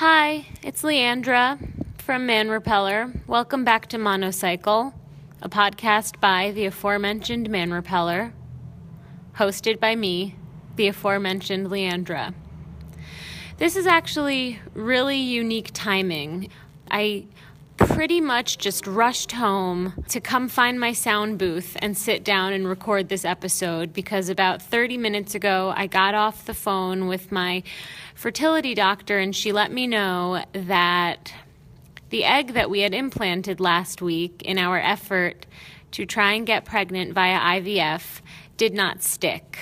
Hi, it's Leandra from Man Repeller. Welcome back to Monocycle, a podcast by the aforementioned Man Repeller, hosted by me, the aforementioned Leandra. This is actually really unique timing. I pretty much just rushed home to come find my sound booth and sit down and record this episode because about 30 minutes ago I got off the phone with my fertility doctor and she let me know that the egg that we had implanted last week in our effort to try and get pregnant via IVF did not stick.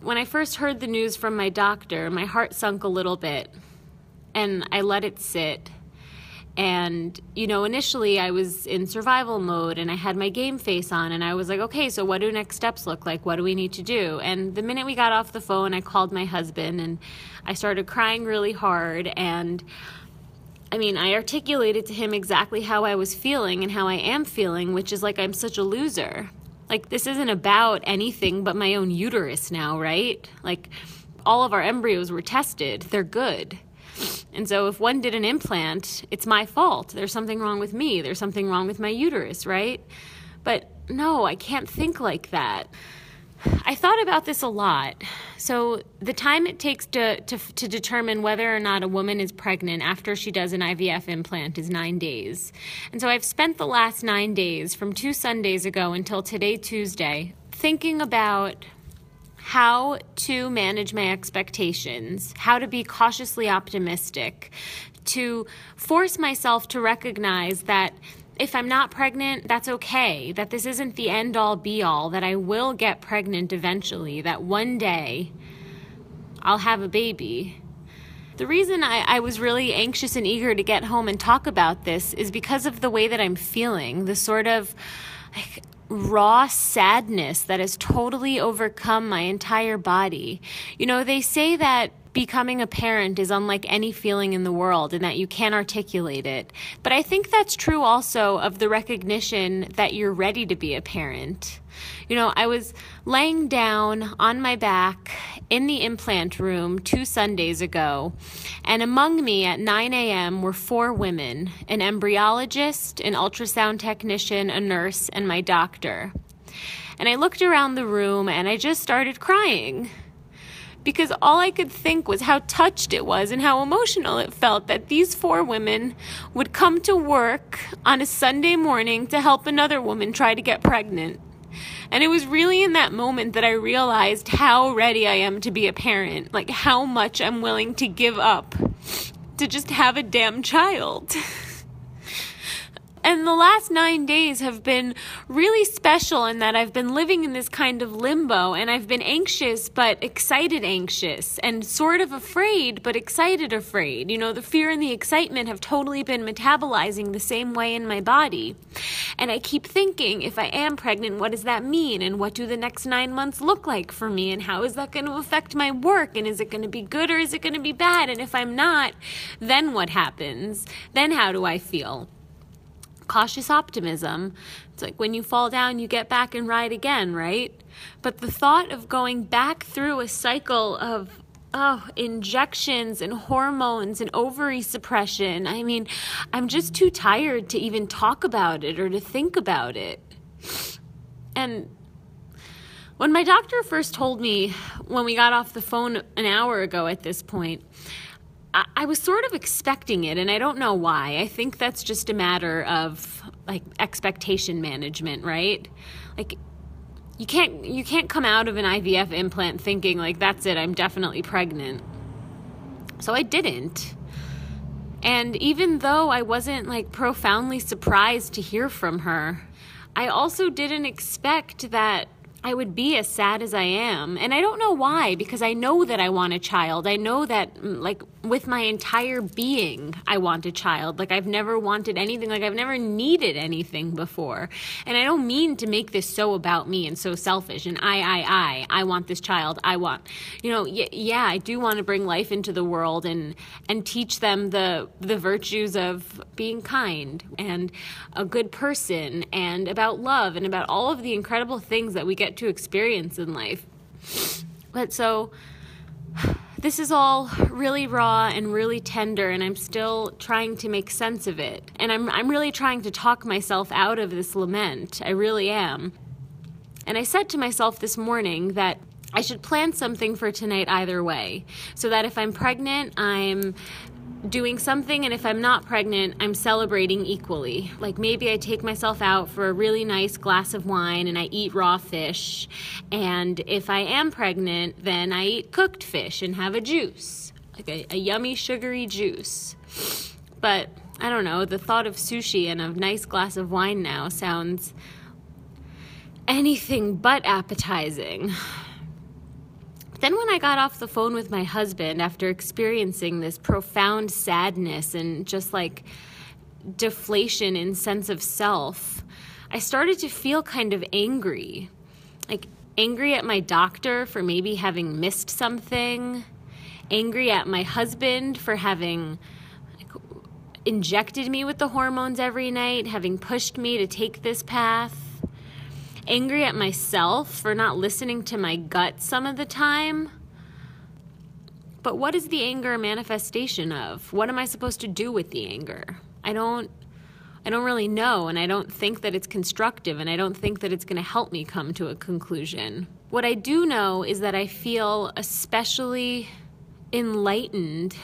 When I first heard the news from my doctor, my heart sunk a little bit and I let it sit and, you know, initially I was in survival mode and I had my game face on and I was like, okay, so what do next steps look like? What do we need to do? And the minute we got off the phone, I called my husband and I started crying really hard. And I mean, I articulated to him exactly how I was feeling and how I am feeling, which is like I'm such a loser. Like, this isn't about anything but my own uterus now, right? Like, all of our embryos were tested, they're good. And so if one did an implant, it's my fault. There's something wrong with me. There's something wrong with my uterus, right? But no, I can't think like that. I thought about this a lot. So, the time it takes to, to, to, determine whether or not a woman is pregnant after she does an IVF implant is nine days. And so, I've spent the last nine days, from two Sundays ago until today, Tuesday, thinking about how to manage my expectations, how to be cautiously optimistic, to force myself to recognize that if I'm not pregnant, that's okay, that this isn't the end all be all, that I will get pregnant eventually, that one day I'll have a baby. The reason I, I, was really anxious and eager to get home and talk about this is because of the way that I'm feeling, the sort of like, raw sadness that has totally overcome my entire body. You know, they say that becoming a parent is unlike any feeling in the world and that you can't articulate it. But I think that's true also of the recognition that you're ready to be a parent. You know, I was laying down on my back in the implant room two Sundays ago, and among me at 9 a.m. were four women an embryologist, an ultrasound technician, a nurse, and my doctor. And I looked around the room and I just started crying because all I could think was how touched it was and how emotional it felt that these four women would come to work on a Sunday morning to help another woman try to get pregnant. And it was really in that moment that I realized how ready I am to be a parent, like how much I'm willing to give up to just have a damn child. And the last nine days have been really special in that I've been living in this kind of limbo and I've been anxious but excited anxious and sort of afraid but excited afraid. You know, the fear and the excitement have totally been metabolizing the same way in my body. And I keep thinking, if I am pregnant, what does that mean? And what do the next nine months look like for me? And how is that going to affect my work? And is it going to be good or is it going to be bad? And if I'm not, then what happens? Then how do I feel? Cautious optimism. It's like when you fall down, you get back and ride again, right? But the thought of going back through a cycle of oh, injections and hormones and ovary suppression. I mean, I'm just too tired to even talk about it or to think about it. And when my doctor first told me when we got off the phone an hour ago at this point, I, I was sort of expecting it, and I don't know why. I think that's just a matter of like expectation management, right? Like you can't you can't come out of an IVF implant thinking like that's it, I'm definitely pregnant. So I didn't. And even though I wasn't like profoundly surprised to hear from her, I also didn't expect that I would be as sad as I am. And I don't know why, because I know that I want a child. I know that, mm, like, with my entire being, I want a child. Like, I've never wanted anything, like, I've never needed anything before. And I don't mean to make this so about me and so selfish and I, I, I, I want this child. I want, you know, y- yeah, I do want to bring life into the world and, and teach them the, the virtues of being kind and a good person and about love and about all of the incredible things that we get get to experience in life. But so this is all really raw and really tender, and I'm still trying to make sense of it. And I'm, I'm really trying to talk myself out of this lament. I really am. And I said to myself this morning that I should plan something for tonight either way. So that if I'm pregnant, I'm doing something, and if I'm not pregnant, I'm celebrating equally. Like maybe I take myself out for a really nice glass of wine and I eat raw fish. And if I am pregnant, then I eat cooked fish and have a juice, like a, a yummy, sugary juice. But I don't know, the thought of sushi and a nice glass of wine now sounds anything but appetizing. Then, when I got off the phone with my husband after experiencing this profound sadness and just like deflation in sense of self, I started to feel kind of angry. Like, angry at my doctor for maybe having missed something, angry at my husband for having injected me with the hormones every night, having pushed me to take this path angry at myself for not listening to my gut some of the time. But what is the anger a manifestation of? What am I supposed to do with the anger? I don't I don't really know and I don't think that it's constructive and I don't think that it's going to help me come to a conclusion. What I do know is that I feel especially enlightened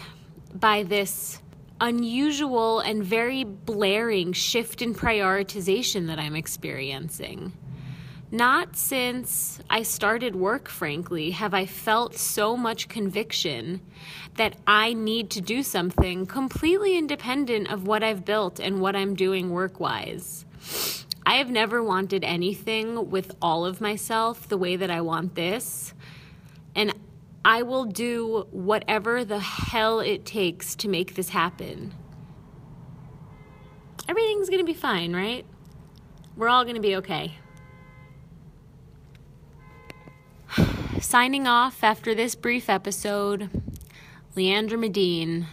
by this unusual and very blaring shift in prioritization that I'm experiencing. Not since I started work, frankly, have I felt so much conviction that I need to do something completely independent of what I've built and what I'm doing work wise. I have never wanted anything with all of myself the way that I want this. And I will do whatever the hell it takes to make this happen. Everything's to be fine, right? We're all to be okay. Signing off after this brief episode, Leandra Medine.